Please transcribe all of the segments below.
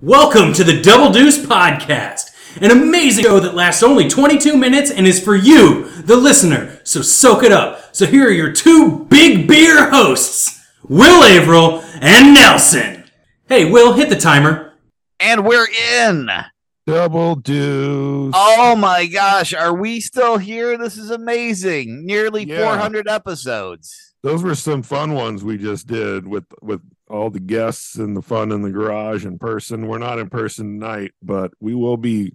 Welcome to the Double Deuce Podcast, an amazing show that lasts only 22 minutes and is for you, the listener. So soak it up. So here are your two big beer hosts, Will Averill and Nelson. Hey, Will, hit the timer. And we're in. Double deuce. Oh my gosh, are we still here? This is amazing. Nearly Yeah. 400 episodes. Those were some fun ones we just did with with all the guests and the fun in the garage in person. We're not in person tonight, but we will be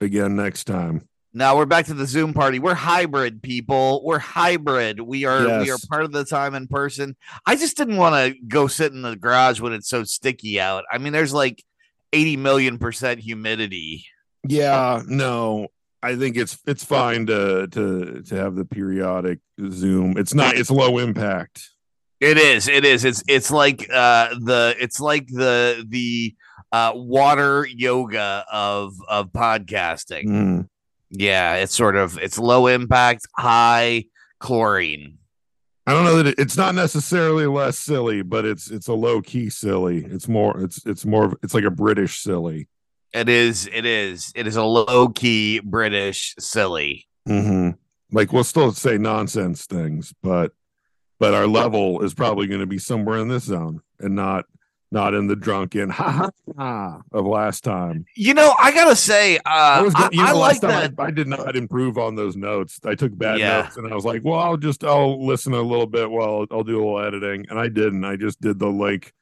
again next time. Now we're back to the Zoom party. We're hybrid people. We're hybrid. We are we are part of the time in person. I just didn't want to go sit in the garage when it's so sticky out. I mean, there's like 80 million percent humidity. Yeah, no. I think it's it's fine to to to have the periodic Zoom. It's not it's low impact. It is. It is. It's it's like uh the it's like the the uh water yoga of of podcasting. Mm. Yeah, it's sort of it's low impact, high chlorine. I don't know that it, it's not necessarily less silly, but it's it's a low key silly. It's more it's it's more of- it's like a British silly. It is. It is. It is a low key British silly. hmm Like we'll still say nonsense things, but but our level is probably going to be somewhere in this zone and not not in the drunken ha ha ha of last time. You know, I gotta say, uh, I was I, you I know, like last that. time I, I did not improve on those notes. I took bad Yeah. notes and I was like, well, I'll just I'll listen a little bit while I'll do a little editing, and I didn't. I just did the like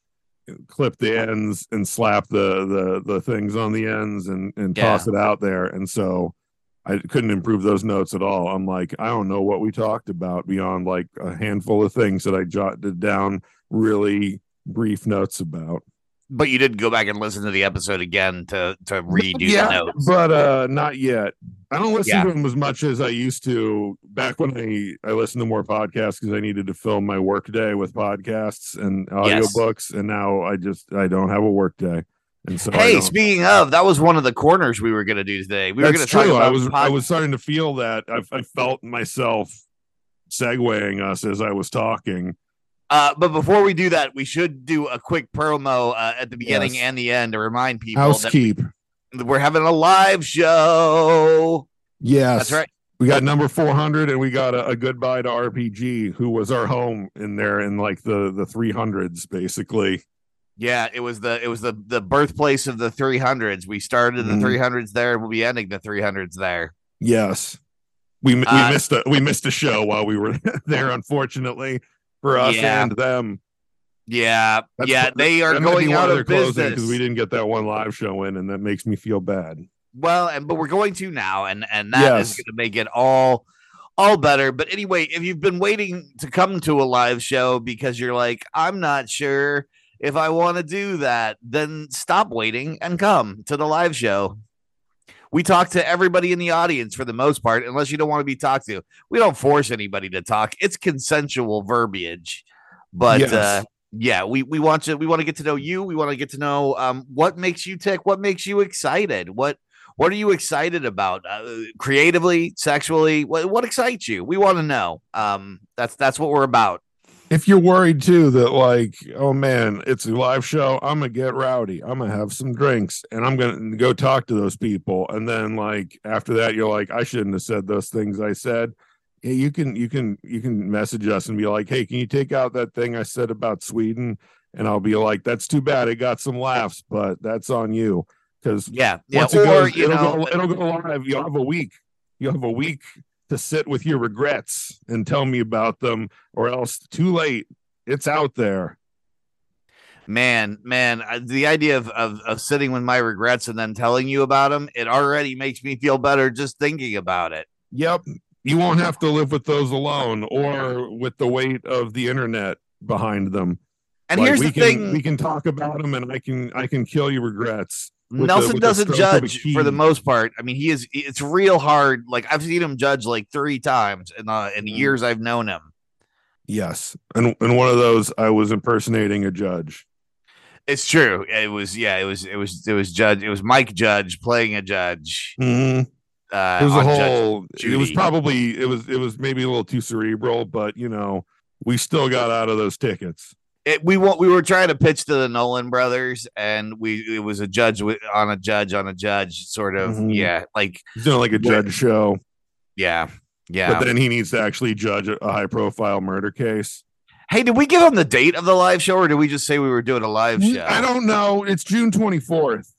clip the ends and slap the the the things on the ends and and Yeah. toss it out there, and so. I couldn't improve those notes at all. I'm like, I don't know what we talked about beyond like a handful of things that I jotted down really brief notes about. But you did go back and listen to the episode again to to redo yeah, the notes. but uh not yet. I don't listen Yeah. to them as much as I used to back when I I listened to more podcasts because I needed to fill my work day with podcasts and Yes. audiobooks and now I just I don't have a work day. And so hey, speaking of, that was one of the corners we were gonna do today. We were gonna talk true. about I was pod- I was starting to feel that I, I felt myself segueing us as I was talking. Uh, but before we do that, we should do a quick promo uh, at the beginning Yes. and the end to remind people that Housekeep. we're having a live show. Yes. That's right. We got number 400 and we got a, a goodbye to RPG who was our home in there in like the the 300s basically. Yeah, it was the it was the the birthplace of the 300s. We started the Mhm. 300s there, and we'll be ending the 300s there. Yes. We we Uh, missed a we missed a show while we were there unfortunately for us Yeah. and them. Yeah, That's- yeah, they are that might be going out of business. because we didn't get that one live show in and that makes me feel bad. Well, and but we're going to now, and and that is Yes. going to make it all all better. But anyway, if you've been waiting to come to a live show because you're like, I'm not sure if I want to do that, then stop waiting and come to the live show. We talk to everybody in the audience for the most part, unless you don't want to be talked to. We don't force anybody to talk. It's consensual verbiage, but Yes. uh, yeah, we we want to we want to get to know you. We want to get to know um, what makes you tick, what makes you excited, what what are you excited about uh, creatively, sexually? What what excites you? We want to know. Um, that's that's what we're about. If you're worried too that like, oh man, it's a live show, I'm gonna get rowdy. I'm gonna have some drinks and I'm gonna go talk to those people. And then like after that, you're like, I shouldn't have said those things I said. Yeah, you can you can you can message us and be like, hey, can you take out that thing I said about Sweden? And I'll be like, that's too bad. It got some laughs, but that's on you. Because Yeah, yeah. once Or it goes, you it'll know, go it'll go live. You'll have a week. You'll have a week to sit with your regrets and tell me about them, or else too late. It's out there. man, man, the idea of, of of sitting with my regrets and then telling you about them, it already makes me feel better just thinking about it. Yep. You won't have to live with those alone or with the weight of the internet behind them. And Like, here's we the can, thing: we can talk about them and I can I can kill your regrets. With Nelson the doesn't stroke of a judge for the most part. I mean, he is. It's real hard. Like I've seen him judge like three times in uh, in the Mhm. years I've known him. Yes. And and one of those I was impersonating a judge. It's true. It was yeah. It was it was it was Judge. It was Mike Judge playing a judge. Mhm. Uh, it was a on Judge- whole it was probably it was it was maybe a little too cerebral but you know we still got out of those tickets it, we want we were trying to pitch to the Nolan brothers, and we it was a judge with, on a judge on a judge, sort of. Mhm. Yeah, like He's doing like a judge show, yeah, yeah. but then he needs to actually judge a, high profile murder case. hey, did we give him the date of the live show, or did we just say we were doing a live show? I don't know. It's June 24th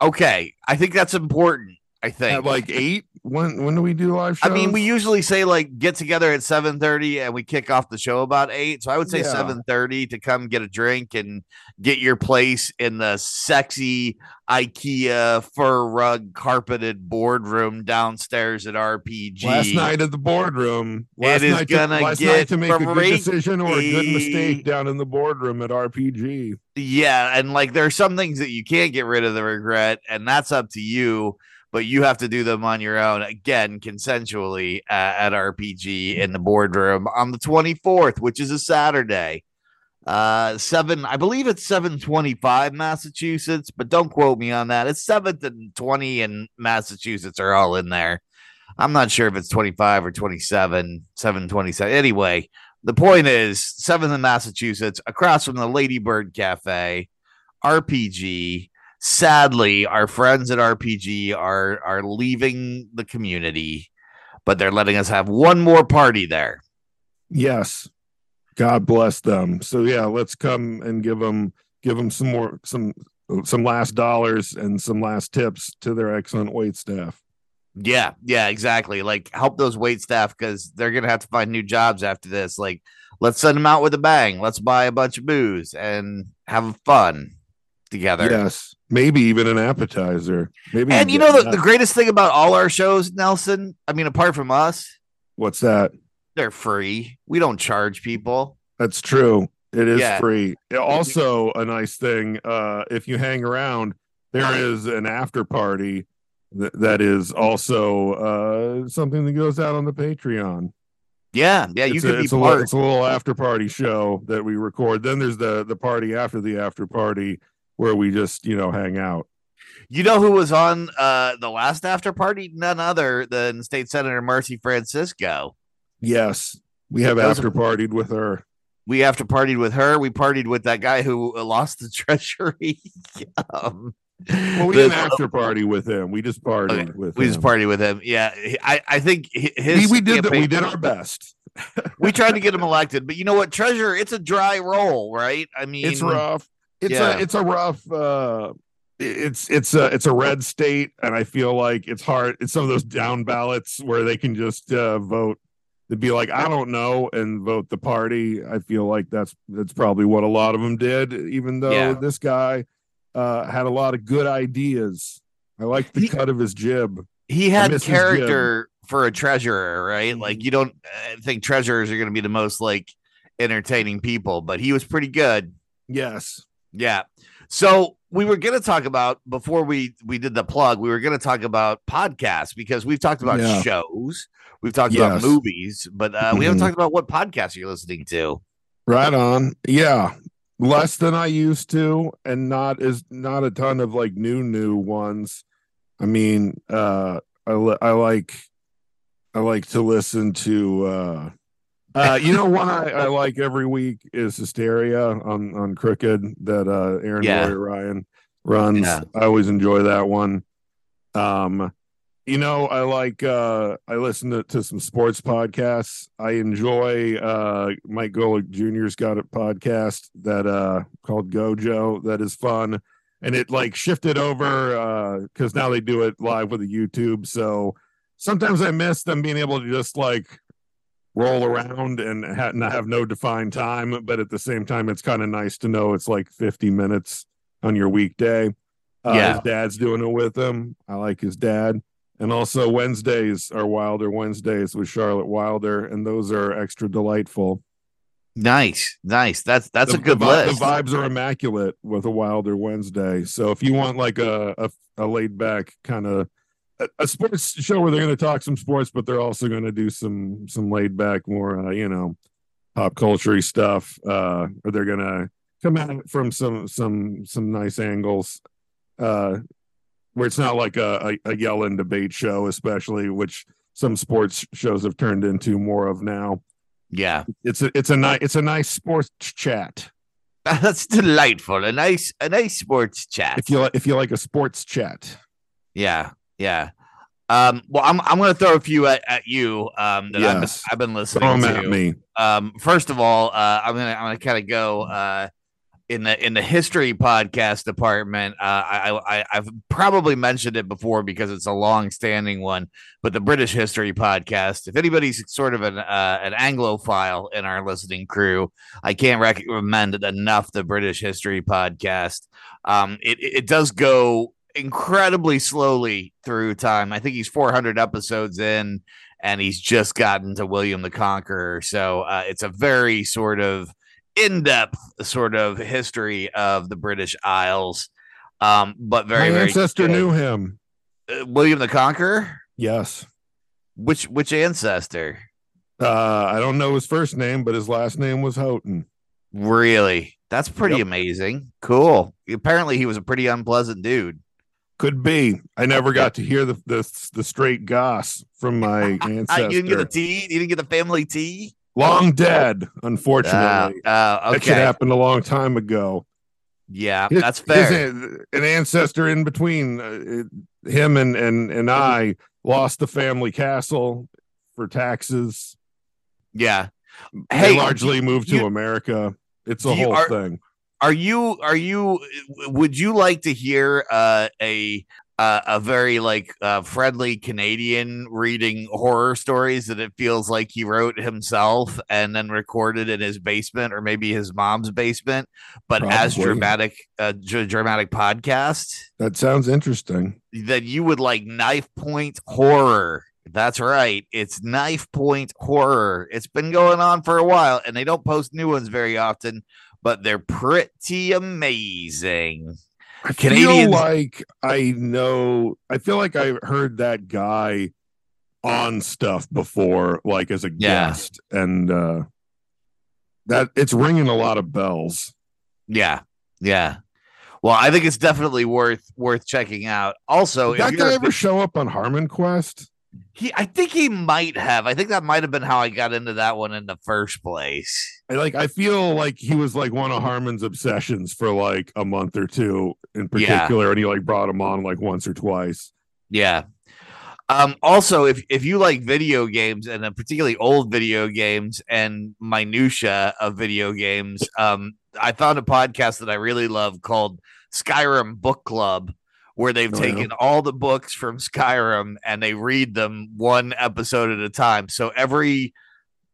Okay, I think that's important. I think at like eight. When when do we do live show? I mean, we usually say like get together at seven thirty, and we kick off the show about eight. So I would say Yeah. seven thirty to come get a drink and get your place in the sexy IKEA fur rug carpeted boardroom downstairs at RPG. last night at the boardroom. Last is night to, gonna last get night to make a good decision or a good mistake down in the boardroom at RPG. Yeah, and like there are some things that you can't get rid of the regret, and that's up to you. But you have to do them on your own again, consensually uh, at RPG in the boardroom on the 24th, which is a Saturday. Uh, seven, I believe it's 725 Massachusetts, but don't quote me on that. It's 7th and 20 in Massachusetts are all in there. I'm not sure if it's 25 or 27, 727. Anyway, the point is 7th in Massachusetts, across from the Ladybird Cafe, RPG. Sadly, our friends at RPG are are leaving the community, but they're letting us have one more party there. Yes. God bless them. So yeah, let's come and give them give them some more some some last dollars and some last tips to their excellent wait staff. Yeah, yeah, exactly. Like help those wait staff because they're gonna have to find new jobs after this. Like, let's send them out with a bang. Let's buy a bunch of booze and have fun together. Yes. Maybe even an appetizer. Maybe And you know the, the greatest thing about all our shows, Nelson. I mean, apart from us, what's that? they're free. We don't charge people. That's true. It is Yeah. free. Also, a nice thing. Uh, if you hang around, there is an after party that, that is also uh, something that goes out on the Patreon. Yeah, yeah, you it's can a, be it's a, part. it's a little after party show that we record. Then there's the the party after the after party where we just you know hang out. You know who was on uh the last after party? None other than State Senator Marci Francisco. Yes, we have after partied with her. We after partied with her. We partied with that guy who lost the treasury. um, Well, we didn't after party with him. We just partied Okay, with we him. just party with him. Yeah, I I think hi- we, his we did that. We did our best. we tried to get him elected, but you know what, treasurer? It's a dry roll, right? I mean, it's rough. It's yeah. a it's a rough. uh it's it's a it's a red state, and I feel like it's hard. It's some of those down ballots where they can just uh, vote to be like I don't know and vote the party. I feel like that's that's probably what a lot of them did. Even though Yeah. this guy uh, had a lot of good ideas. I like the He- cut of his jib. he had character for a treasurer, right? Mhm. Like you don't uh, think treasurers are going to be the most like entertaining people, but he was pretty good. Yes. Yeah. So we were going to talk about before we we did the plug. We were going to talk about podcasts because we've talked about Yeah. shows, we've talked about movies, but uh, we haven't Mhm. talked about what podcasts you're listening to. Right on. Yeah. Less than I used to, and not as not a ton of like new new ones. I mean, uh I li- I like I like to listen to uh uh you know one I, I like every week is Hysteria on on Crooked that uh Erin Yeah. Roy Ryan runs. Yeah. I always enjoy that one. Um you know, I like uh I listen to, to some sports podcasts. I enjoy uh Mike Golic Jr.'s got a podcast that uh called Gojo that is fun. And it like shifted over uh because now they do it live with the YouTube. So sometimes I miss them being able to just like roll around and ha- have no defined time, but at the same time, it's kind of nice to know it's like 50 minutes on your weekday. Uh, Yeah. His dad's doing it with him. I like his dad. And also Wednesdays are Wilder Wednesdays with Charlotte Wilder, and those are extra delightful. Nice, nice. That's that's the, a good the, list. The vibes are immaculate with a Wilder Wednesday. So if you want like a a, a laid back kind of a, a sports show where they're going to talk some sports, but they're also going to do some some laid back, more uh, you know, pop culture stuff, uh, or they're going to come at it from some some some nice angles, uh, where it's not like a, a, a yell and debate show, especially which some sports shows have turned into more of now yeah. it's a it's a nice it's a nice sports chat That's delightful. A nice, a nice sports chat. If you li- if you like a sports chat, Yeah, yeah. Um, well, I'm I'm gonna throw a few at, at you. Um, that I've, been, Yes. I've been listening throw to. at me. Um, first of all, uh, I'm gonna I'm gonna kind of go uh in the in the history podcast department. Uh, I, I I've probably mentioned it before because it's a long standing one, but the British History podcast. If anybody's sort of an uh, an Anglophile in our listening crew, I can't recommend it enough. The British History podcast. Um, it it does go incredibly slowly through time. I think he's 400 episodes in, and he's just gotten to William the Conqueror. So uh, it's a very sort of in-depth sort of history of the British Isles. Um, but very, My very ancestor knew him. Uh, William the Conqueror. Yes. Which which ancestor? Uh, I don't know his first name, but his last name was Houghton. Really? That's pretty Yep. amazing. Cool. Apparently, he was a pretty unpleasant dude. Could be. I never got to hear the the, the straight goss from my Uh, ancestor. you didn't get the tea. You didn't get the family tea. Long dead, Uh, unfortunately. uh, That should okay. happened a long time ago. Yeah, His- that's his fair. an- an ancestor in between uh, him and and and I lost the family castle for taxes. yeah. They Hey, largely moved you- to America. It's a whole are- thing. Are you are you would you like to hear uh, a uh, a very like uh, friendly Canadian reading horror stories that it feels like he wrote himself and then recorded in his basement or maybe his mom's basement, but as dramatic uh, dr- dramatic podcast That sounds interesting. that you would like Knifepoint Horror. That's right. It's Knifepoint Horror. It's been going on for a while and they don't post new ones very often, but they're pretty amazing. I Canadians- feel like I know. I feel like I've heard that guy on stuff before, like as a Yeah. guest, and uh that it's ringing a lot of bells. Yeah. Yeah. Well, I think it's definitely worth worth checking out. Also, Did that guy ever show up on HarmonQuest? He I think he might have. I think that might have been how I got into that one in the first place. I like. I feel like he was like one of Harmon's obsessions for like a month or two in Yeah. particular, and he like brought him on like once or twice. Yeah. Um, also, if if you like video games and then particularly old video games and minutia of video games, um, I found a podcast that I really love called Skyrim Book Club, where they've Oh, yeah. taken all the books from Skyrim and they read them one episode at a time. So every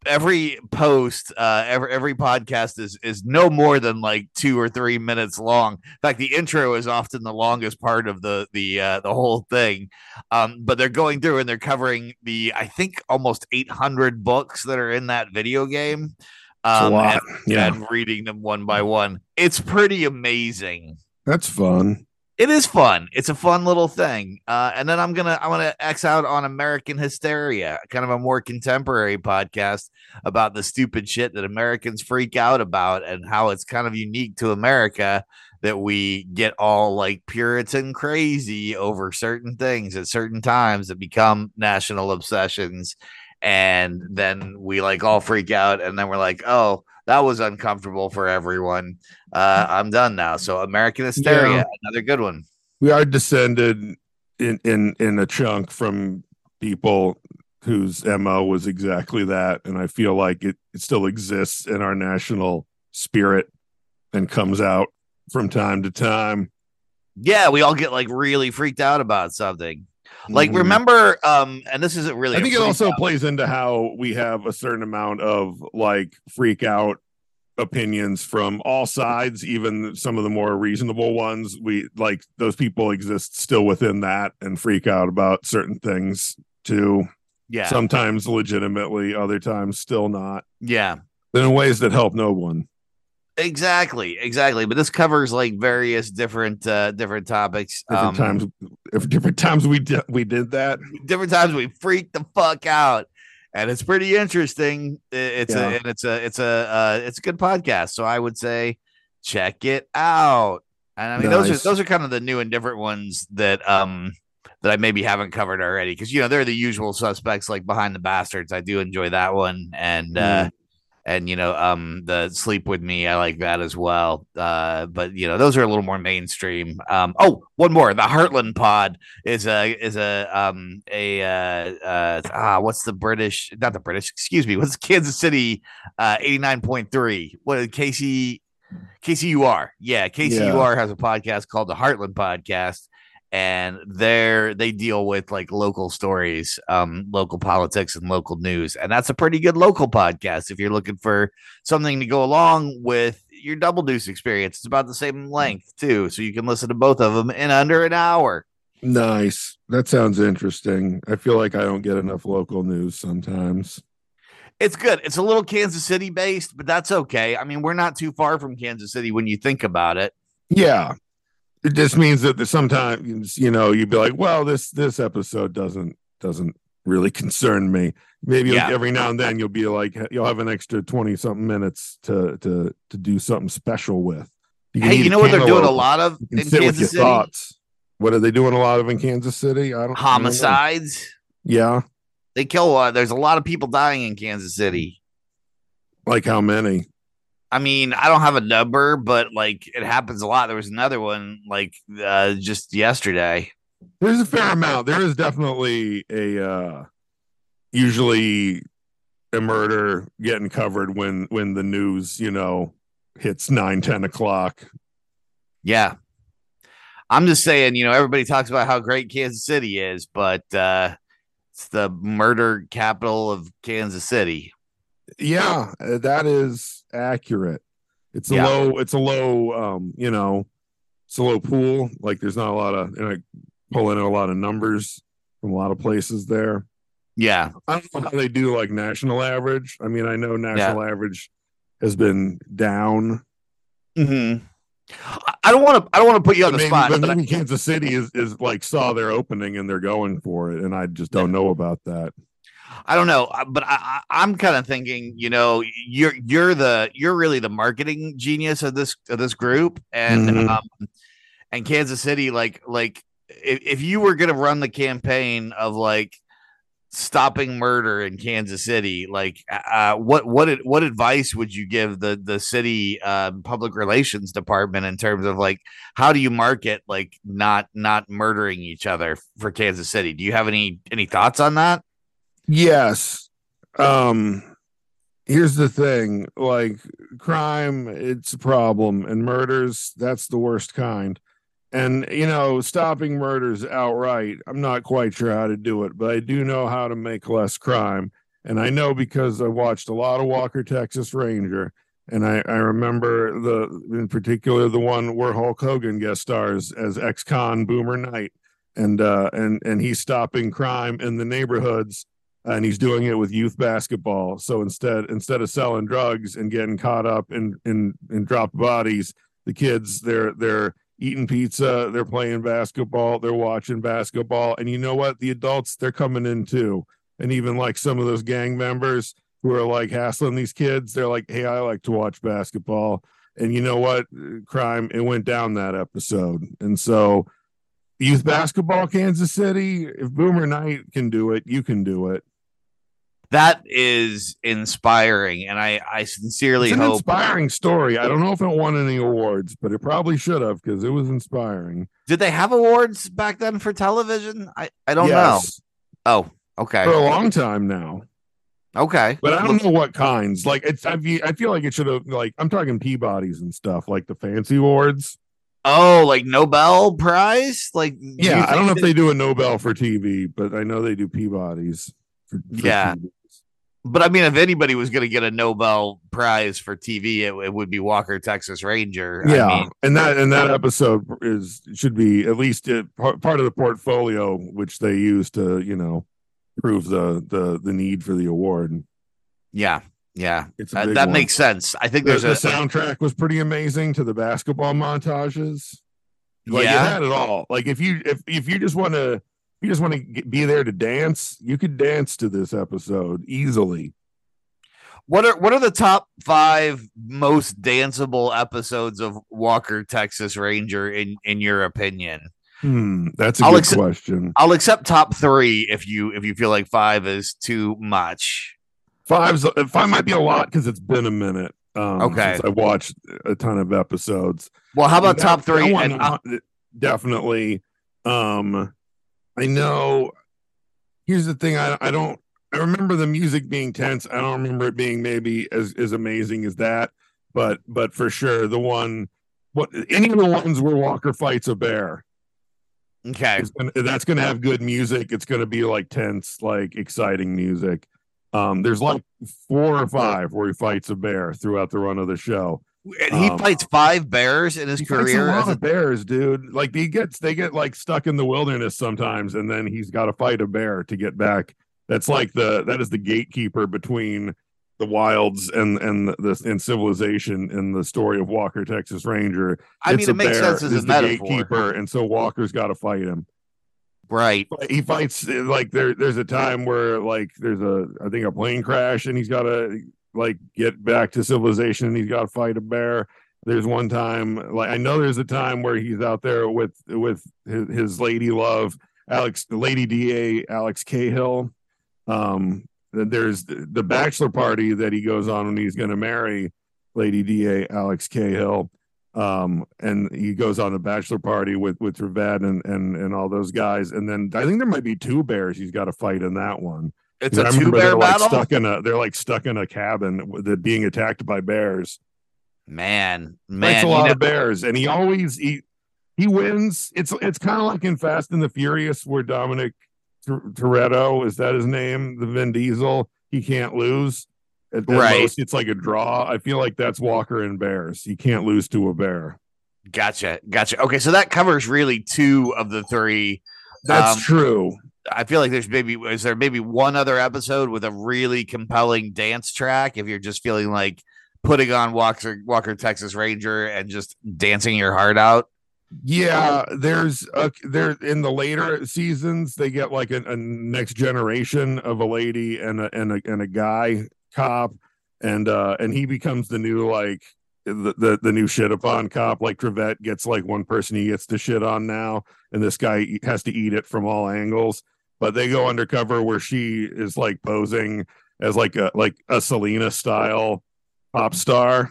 every post, uh, every every podcast is is no more than like two or three minutes long. In fact, the intro is often the longest part of the the uh, the whole thing. Um, but they're going through and they're covering the I think almost 800 books that are in that video game. Um, and, yeah, and reading them one by one. It's pretty amazing. that's fun. It is fun. It's a fun little thing. Uh, and then I'm gonna I'm gonna X out on American Hysteria, kind of a more contemporary podcast about the stupid shit that Americans freak out about and how it's kind of unique to America that we get all like Puritan crazy over certain things at certain times that become national obsessions. And then we like all freak out, and then we're like, oh, that was uncomfortable for everyone. Uh, I'm done now. So American Hysteria, Yeah. another good one. we are descended in in in a chunk from people whose mo was exactly that and i feel like it, it still exists in our national spirit and comes out from time to time Yeah, we all get like really freaked out about something. Like, Mhm. remember, um, and this isn't really. I think it also out. plays into how we have a certain amount of like freak out opinions from all sides even some of the more reasonable ones we like those people exist still within that and freak out about certain things too yeah, sometimes legitimately, other times still not. yeah, In ways that help no one. Exactly, exactly. But this covers like various different uh different topics. Different um, times, if different times we did we did that. different times we freak the fuck out and it's pretty interesting it's Yeah. a and it's a it's a uh, it's a good podcast so i would say check it out and i mean those are those are kind of the new and different ones that um that i maybe haven't covered already because you know they're the usual suspects like behind the bastards i do enjoy that one and uh and you know um the sleep with me i like that as well. Uh but you know those are a little more mainstream. Um oh one more. The heartland pod is a is a um a uh, uh ah what's the british not the british excuse me what's kansas city uh 89.3 what casey kcur yeah kcur has a podcast called the heartland podcast and they're they deal with like local stories um local politics and local news and that's a pretty good local podcast if you're looking for something to go along with your double deuce experience it's about the same length too so you can listen to both of them in under an hour Nice. That sounds interesting. I feel like I don't get enough local news sometimes. it's good it's a little kansas city based but that's okay i mean we're not too far from kansas city when you think about it Yeah. It just means that sometimes, you know, you'd be like, well, this this episode doesn't doesn't really concern me. Maybe Yeah. every now and then you'll be like you'll have an extra 20 something minutes to to to do something special with. You hey you know what they're doing a lot of in kansas city thoughts. What are they doing a lot of in Kansas City? I don't I don't homicides Yeah. they kill uh, there's a lot of people dying in kansas city Like how many? I mean, I don't have a number, but like it happens a lot. There was another one like uh just yesterday. There's a fair amount. There is definitely a uh usually a murder getting covered when when the news, you know, hits nine, ten o'clock. Yeah. I'm just saying, you know, everybody talks about how great Kansas City is, but uh it's the murder capital of Kansas City. Yeah, that is accurate. It's a Yeah. low, it's a low um, you know, it's a low pool. Like there's not a lot of and I pull in a lot of numbers from a lot of places there. Yeah. I don't know how they do like national average. I mean, I know national average has been down. Mm-hmm. I don't want to I don't want to put you on the maybe, spot. but but I- Kansas City is, is like saw their opening and they're going for it, and I just don't know about that. I don't know, uh, but I, I'm kind of thinking, you know, you're you're the you're really the marketing genius of this of this group, and Mhm. um, and Kansas City, like like if, if you were gonna run the campaign of like stopping murder in Kansas City, like uh, what what what advice would you give the the city um, public relations department in terms of like how do you market like not not murdering each other for Kansas City? Do you have any any thoughts on that? Yes. Um here's the thing, like crime, it's a problem, and murders, that's the worst kind. And you know, stopping murders outright, I'm not quite sure how to do it, but I do know how to make less crime. And I know because I watched a lot of Walker Texas Ranger, and I, I remember the in particular the one where Hulk Hogan guest stars as ex-con Boomer Knight. And uh and and he's stopping crime in the neighborhoods and he's doing it with youth basketball. So instead, instead of selling drugs and getting caught up in in in dropped bodies, the kids they're they're eating pizza, they're playing basketball, they're watching basketball, and you know what? The adults they're coming in too, and even like some of those gang members who are like hassling these kids, they're like, "Hey, I like to watch basketball." And you know what? Crime it went down that episode, and so youth basketball, Kansas City. If Boomer Knight can do it, you can do it. That is inspiring and i i sincerely It's an hope inspiring story. I don't know if it won any awards, but it probably should have because it was inspiring. did they have awards back then for television i i don't Yes, know oh okay for a long time now, okay but I don't know what kinds. Like it's, I feel, I feel like it should have. Like I'm talking Peabodys and stuff, like the fancy awards. oh like nobel prize like do Yeah, I don't know if they do a Nobel for TV, but I know they do Peabodys. For, for Yeah. TV. But i mean if anybody was going to get a nobel prize for tv it, it would be walker texas ranger yeah, I mean, and that and that episode is should be at least a, part of the portfolio which they use to you know prove the the the need for the award. yeah yeah It's Uh, that one. makes sense i think The, there's the a soundtrack was pretty amazing to the basketball montages. Like Yeah. it had it all. Like if you if if you just want to you just want to be there to dance, you could dance to this episode easily. What are what are the top five most danceable episodes of Walker Texas Ranger in in your opinion? Hmm, that's a I'll good accept- question. I'll accept top three if you if you feel like five is too much. Five's five might be a lot because it's been a minute. Um, Okay. I watched a ton of episodes. Well, how about top three? that And, uh, uh, definitely. Um, I know. Here's the thing. I I don't. I remember the music being tense. I don't remember it being maybe as as amazing as that. But but for sure, the one. What any of the ones where Walker fights a bear, okay. gonna, that's going to have good music. It's going to be like tense, like exciting music. Um, there's like four or five where he fights a bear throughout the run of the show. And he um, fights five bears in his career. a lot of bears, dude. Like he gets, they get like stuck in the wilderness sometimes, and then he's got to fight a bear to get back. That's like the that is the gatekeeper between the wilds and and the and civilization in the story of Walker Texas Ranger. I It's mean, it makes bear sense as a the metaphor. gatekeeper, and so Walker's got to fight him. Right. He fights like there. There's a time where like there's a I think a plane crash, and he's got to like get back to civilization, and he's got to fight a bear. There's one time like I know there's a time where he's out there with with his, his lady love Alex, Lady Da Alex Cahill. Um, there's the, the bachelor party that he goes on when he's going to marry Lady Da Alex Cahill um and he goes on a bachelor party with with Trivette and and and all those guys and then i think there might be two bears he's got to fight in that one It's a two bear they're battle. like stuck in a they're like stuck in a cabin with it being attacked by bears man, Fights man. a lot know- of bears and he always he he wins it's it's kind of like in fast and the furious where dominic Tor- toretto is that his name the vin diesel he can't lose at, at Right. most, it's like a draw i feel like that's walker and bears he can't lose to a bear Gotcha. Gotcha. Okay. So that covers really two of the three. that's Um, true I feel like there's maybe, is there maybe one other episode with a really compelling dance track? If you're just feeling like putting on Walker, Walker, Texas Ranger and just dancing your heart out? Yeah, there's a there in the later seasons they get like a, a next generation of a lady and a and a and a guy cop and uh and he becomes the new like the, the the new shit upon cop. Like Trivette gets like one person he gets to shit on now and this guy e- has to eat it from all angles but they go undercover where she is like posing as like a like a Selena style pop star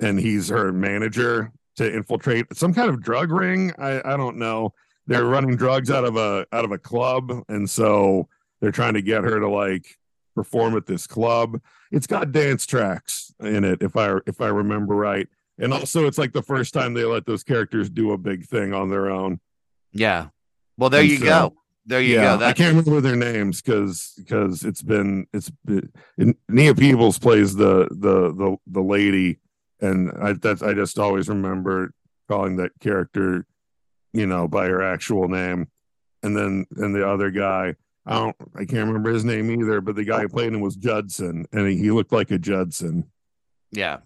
and he's her manager to infiltrate some kind of drug ring. I, I don't know. They're running drugs out of a out of a club, and so they're trying to get her to like perform at this club. It's got dance tracks in it, if I if I remember right. And also, it's like the first time they let those characters do a big thing on their own. Yeah. Well, there And you so- go. There you yeah, go. I can't remember their names because because it's been it's been, Nia Peeples plays the the the the lady, and I that's I just always remember calling that character, you know, by her actual name, and then and the other guy. I don't I can't remember his name either, but the guy who played him was Judson, and he, he looked like a Judson. yeah.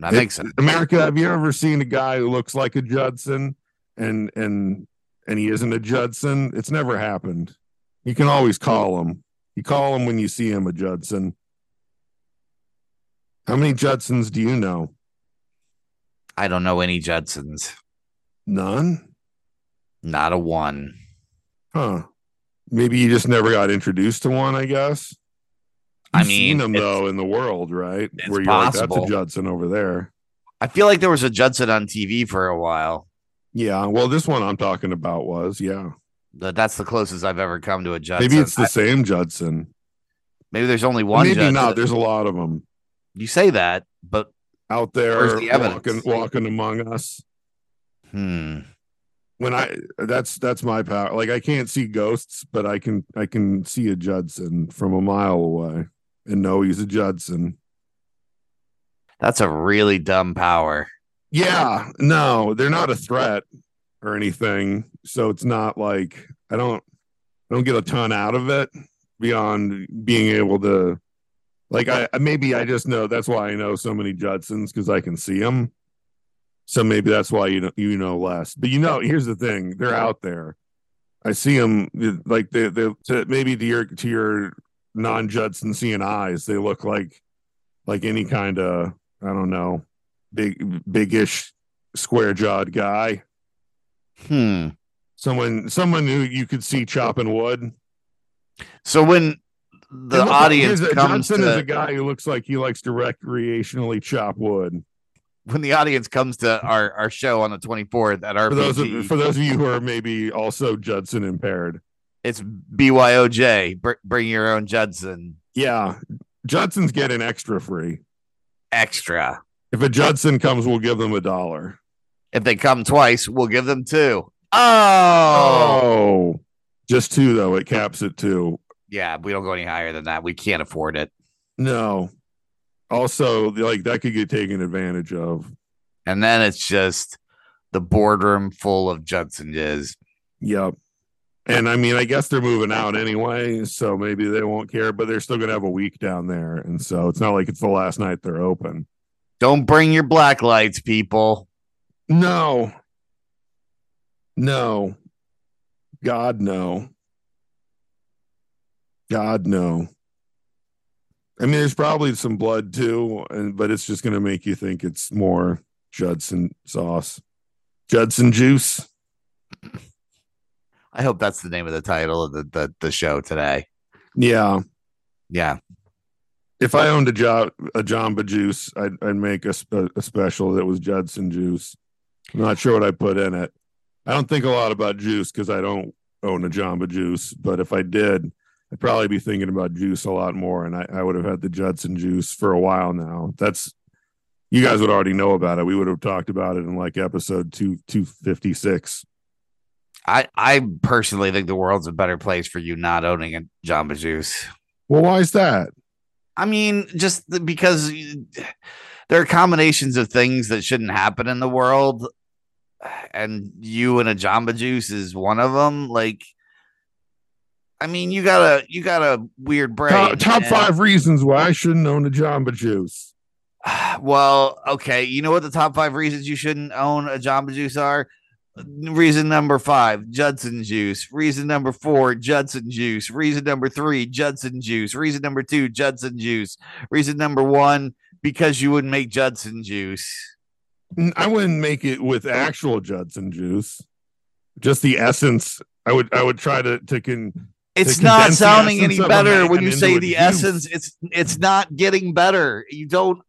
That It- makes sense. America, have you ever seen a guy who looks like a Judson and and and he isn't a Judson? It's never happened. You can always call him. You call him when you see him a Judson. How many Judsons do you know? I don't know any Judsons. None? Not a one. Huh. Maybe you just never got introduced to one, I guess. I You've mean, seen them though in the world, right? Where you're like, that's a Judson over there. I feel like there was a Judson on TV for a while. Yeah. Well, this one I'm talking about was, yeah. But that's the closest I've ever come to a Judson. Maybe it's the I- same Judson. maybe there's only one. Maybe Judson. not. There's a lot of them. You say that, but out there the evidence? walking walking among us hmm. when i that's that's my power like i can't see ghosts but i can i can see a judson from a mile away and know he's a judson That's a really dumb power. Yeah no they're not a threat or anything. So it's not like i don't i don't get a ton out of it beyond being able to like i maybe i just know that's why i know so many judsons because i can see them so maybe that's why you know you know less. But you know here's the thing they're out there. I see them like they they to, maybe to your to your non-judson seeing eyes they look like like any kind of i don't know big big-ish square-jawed guy Hmm. someone someone who you could see chopping wood So when the looks audience a- comes Judson is a guy who looks like he likes to recreationally chop wood. when the audience comes to our, our show on the 24th at our For those of, for those of you who are maybe also Judson impaired, it's BYOJ. Br- bring your own Judson yeah, Judson's getting extra free. extra. If a Judson comes, we'll give them a dollar. If they come twice, we'll give them two. Oh, Oh, just two though. It caps at two. yeah. We don't go any higher than that. We can't afford it. No. Also, like that could get taken advantage of. And then it's just the boardroom full of Judson is. Yep. And I mean, I guess they're moving out anyway, so maybe they won't care, but they're still gonna have a week down there. And so it's not like it's the last night they're open. Don't bring your black lights, people. No. No. God no. God no. I mean, there's probably some blood too, but it's just gonna make you think it's more Judson sauce. Judson juice. I hope that's the name of the title of the, the, the show today. Yeah. Yeah. If I owned a jo- a Jamba Juice, I'd, I'd make a, a special that was Judson Juice. I'm not sure what I put in it. I don't think a lot about juice because I don't own a Jamba Juice. But if I did, I'd probably be thinking about juice a lot more. And I, I would have had the Judson Juice for a while now. That's you guys would already know about it. We would have talked about it in like episode two two fifty six. I, I personally think the world's a better place for you not owning a Jamba Juice. Well, why is that? I mean, just because there are combinations of things that shouldn't happen in the world, and you and a Jamba Juice is one of them. Like, I mean, you got a you got a weird brain. Top, top five reasons why I shouldn't own a Jamba Juice. Well, okay. You know what the top five reasons you shouldn't own a Jamba Juice are? Reason number five, Judson Juice. Reason number four, Judson Juice. Reason number three, Judson Juice. Reason number two, Judson Juice. Reason number one, because you wouldn't make Judson Juice. I wouldn't make it with actual Judson juice. Just the essence. I would I would try to to con It's not sounding any better when you say the juice. essence. It's it's not getting better. You don't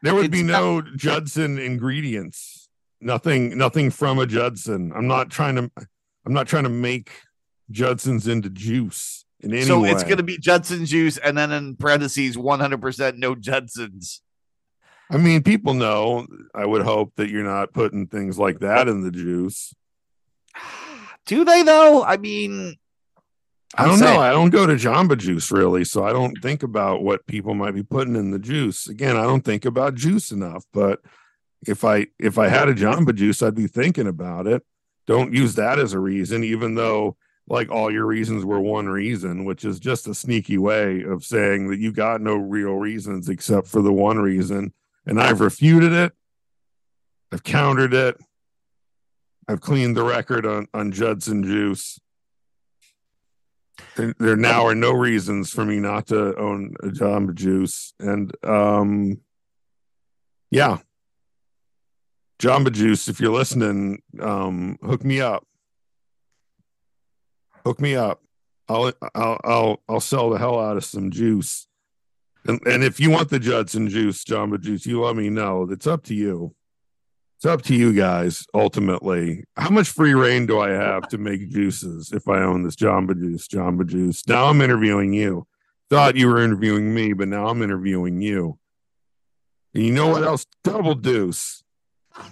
there would be not- no Judson ingredients. Nothing nothing from a Judson. I'm not trying to I'm not trying to make Judsons into juice in any so way. it's gonna be Judson Juice and then in parentheses 100% no Judsons. I mean, people know. I would hope that you're not putting things like that in the juice. Do they though? I mean, I I'm don't saying- know. I don't go to Jamba Juice really, so I don't think about what people might be putting in the juice. Again, I don't think about juice enough. But if I if I had a Jamba Juice, I'd be thinking about it. Don't use that as a reason, even though like all your reasons were one reason, which is just a sneaky way of saying that you got no real reasons except for the one reason. And I've refuted it. I've countered it. I've cleaned the record on on Judson Juice. There, there now are no reasons for me not to own a Jamba Juice, and um, yeah, Jamba Juice. If you're listening, um, hook me up. Hook me up. I'll I'll I'll I'll sell the hell out of some juice. And and if you want the Judson juice, Jamba Juice, you let me know. It's up to you. It's up to you guys ultimately. How much free reign do I have to make juices if I own this Jamba Juice? Jamba Juice. Now I'm interviewing you. Thought you were interviewing me, but now I'm interviewing you. And you know what else? Double deuce. This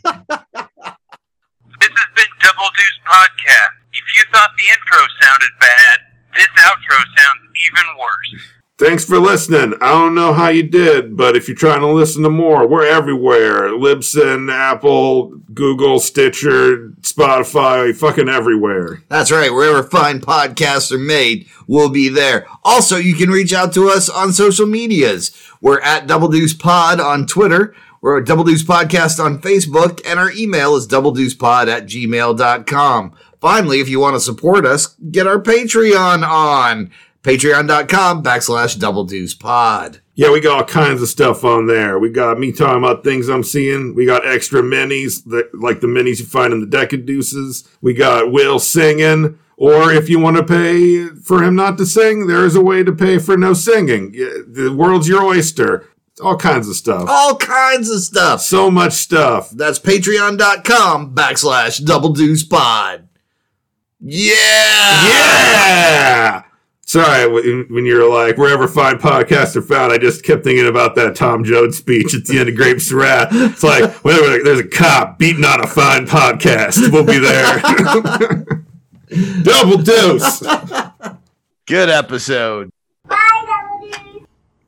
has been Double Deuce Podcast. If you thought the intro sounded bad, this outro sounds even worse. Thanks for listening. I don't know how you did, but if you're trying to listen to more, we're everywhere. Libsyn, Apple, Google, Stitcher, Spotify, fucking everywhere. That's right. Wherever fine podcasts are made, we'll be there. Also, you can reach out to us on social medias. We're at Double Deuce Pod on Twitter. We're at Double Deuce Podcast on Facebook, and our email is doubledeucepod at gmail.com. Finally, if you want to support us, get our Patreon on patreon.com backslash Double Deuce Pod. Yeah, we got all kinds of stuff on there. We got me talking about things I'm seeing. We got extra minis, that, like the minis you find in the deck of deuces. We got Will singing, Or if you want to pay for him not to sing, there is a way to pay for no singing. The world's your oyster. All kinds of stuff. All kinds of stuff. So much stuff. That's patreon.com backslash double deuce pod. Yeah. Yeah. Sorry, when you're like, wherever fine podcasts are found, I just kept thinking about that Tom Jones speech at the end of Grapes of Wrath. It's like, whenever there's a cop beating on a fine podcast, we'll be there. Double dose. Good episode.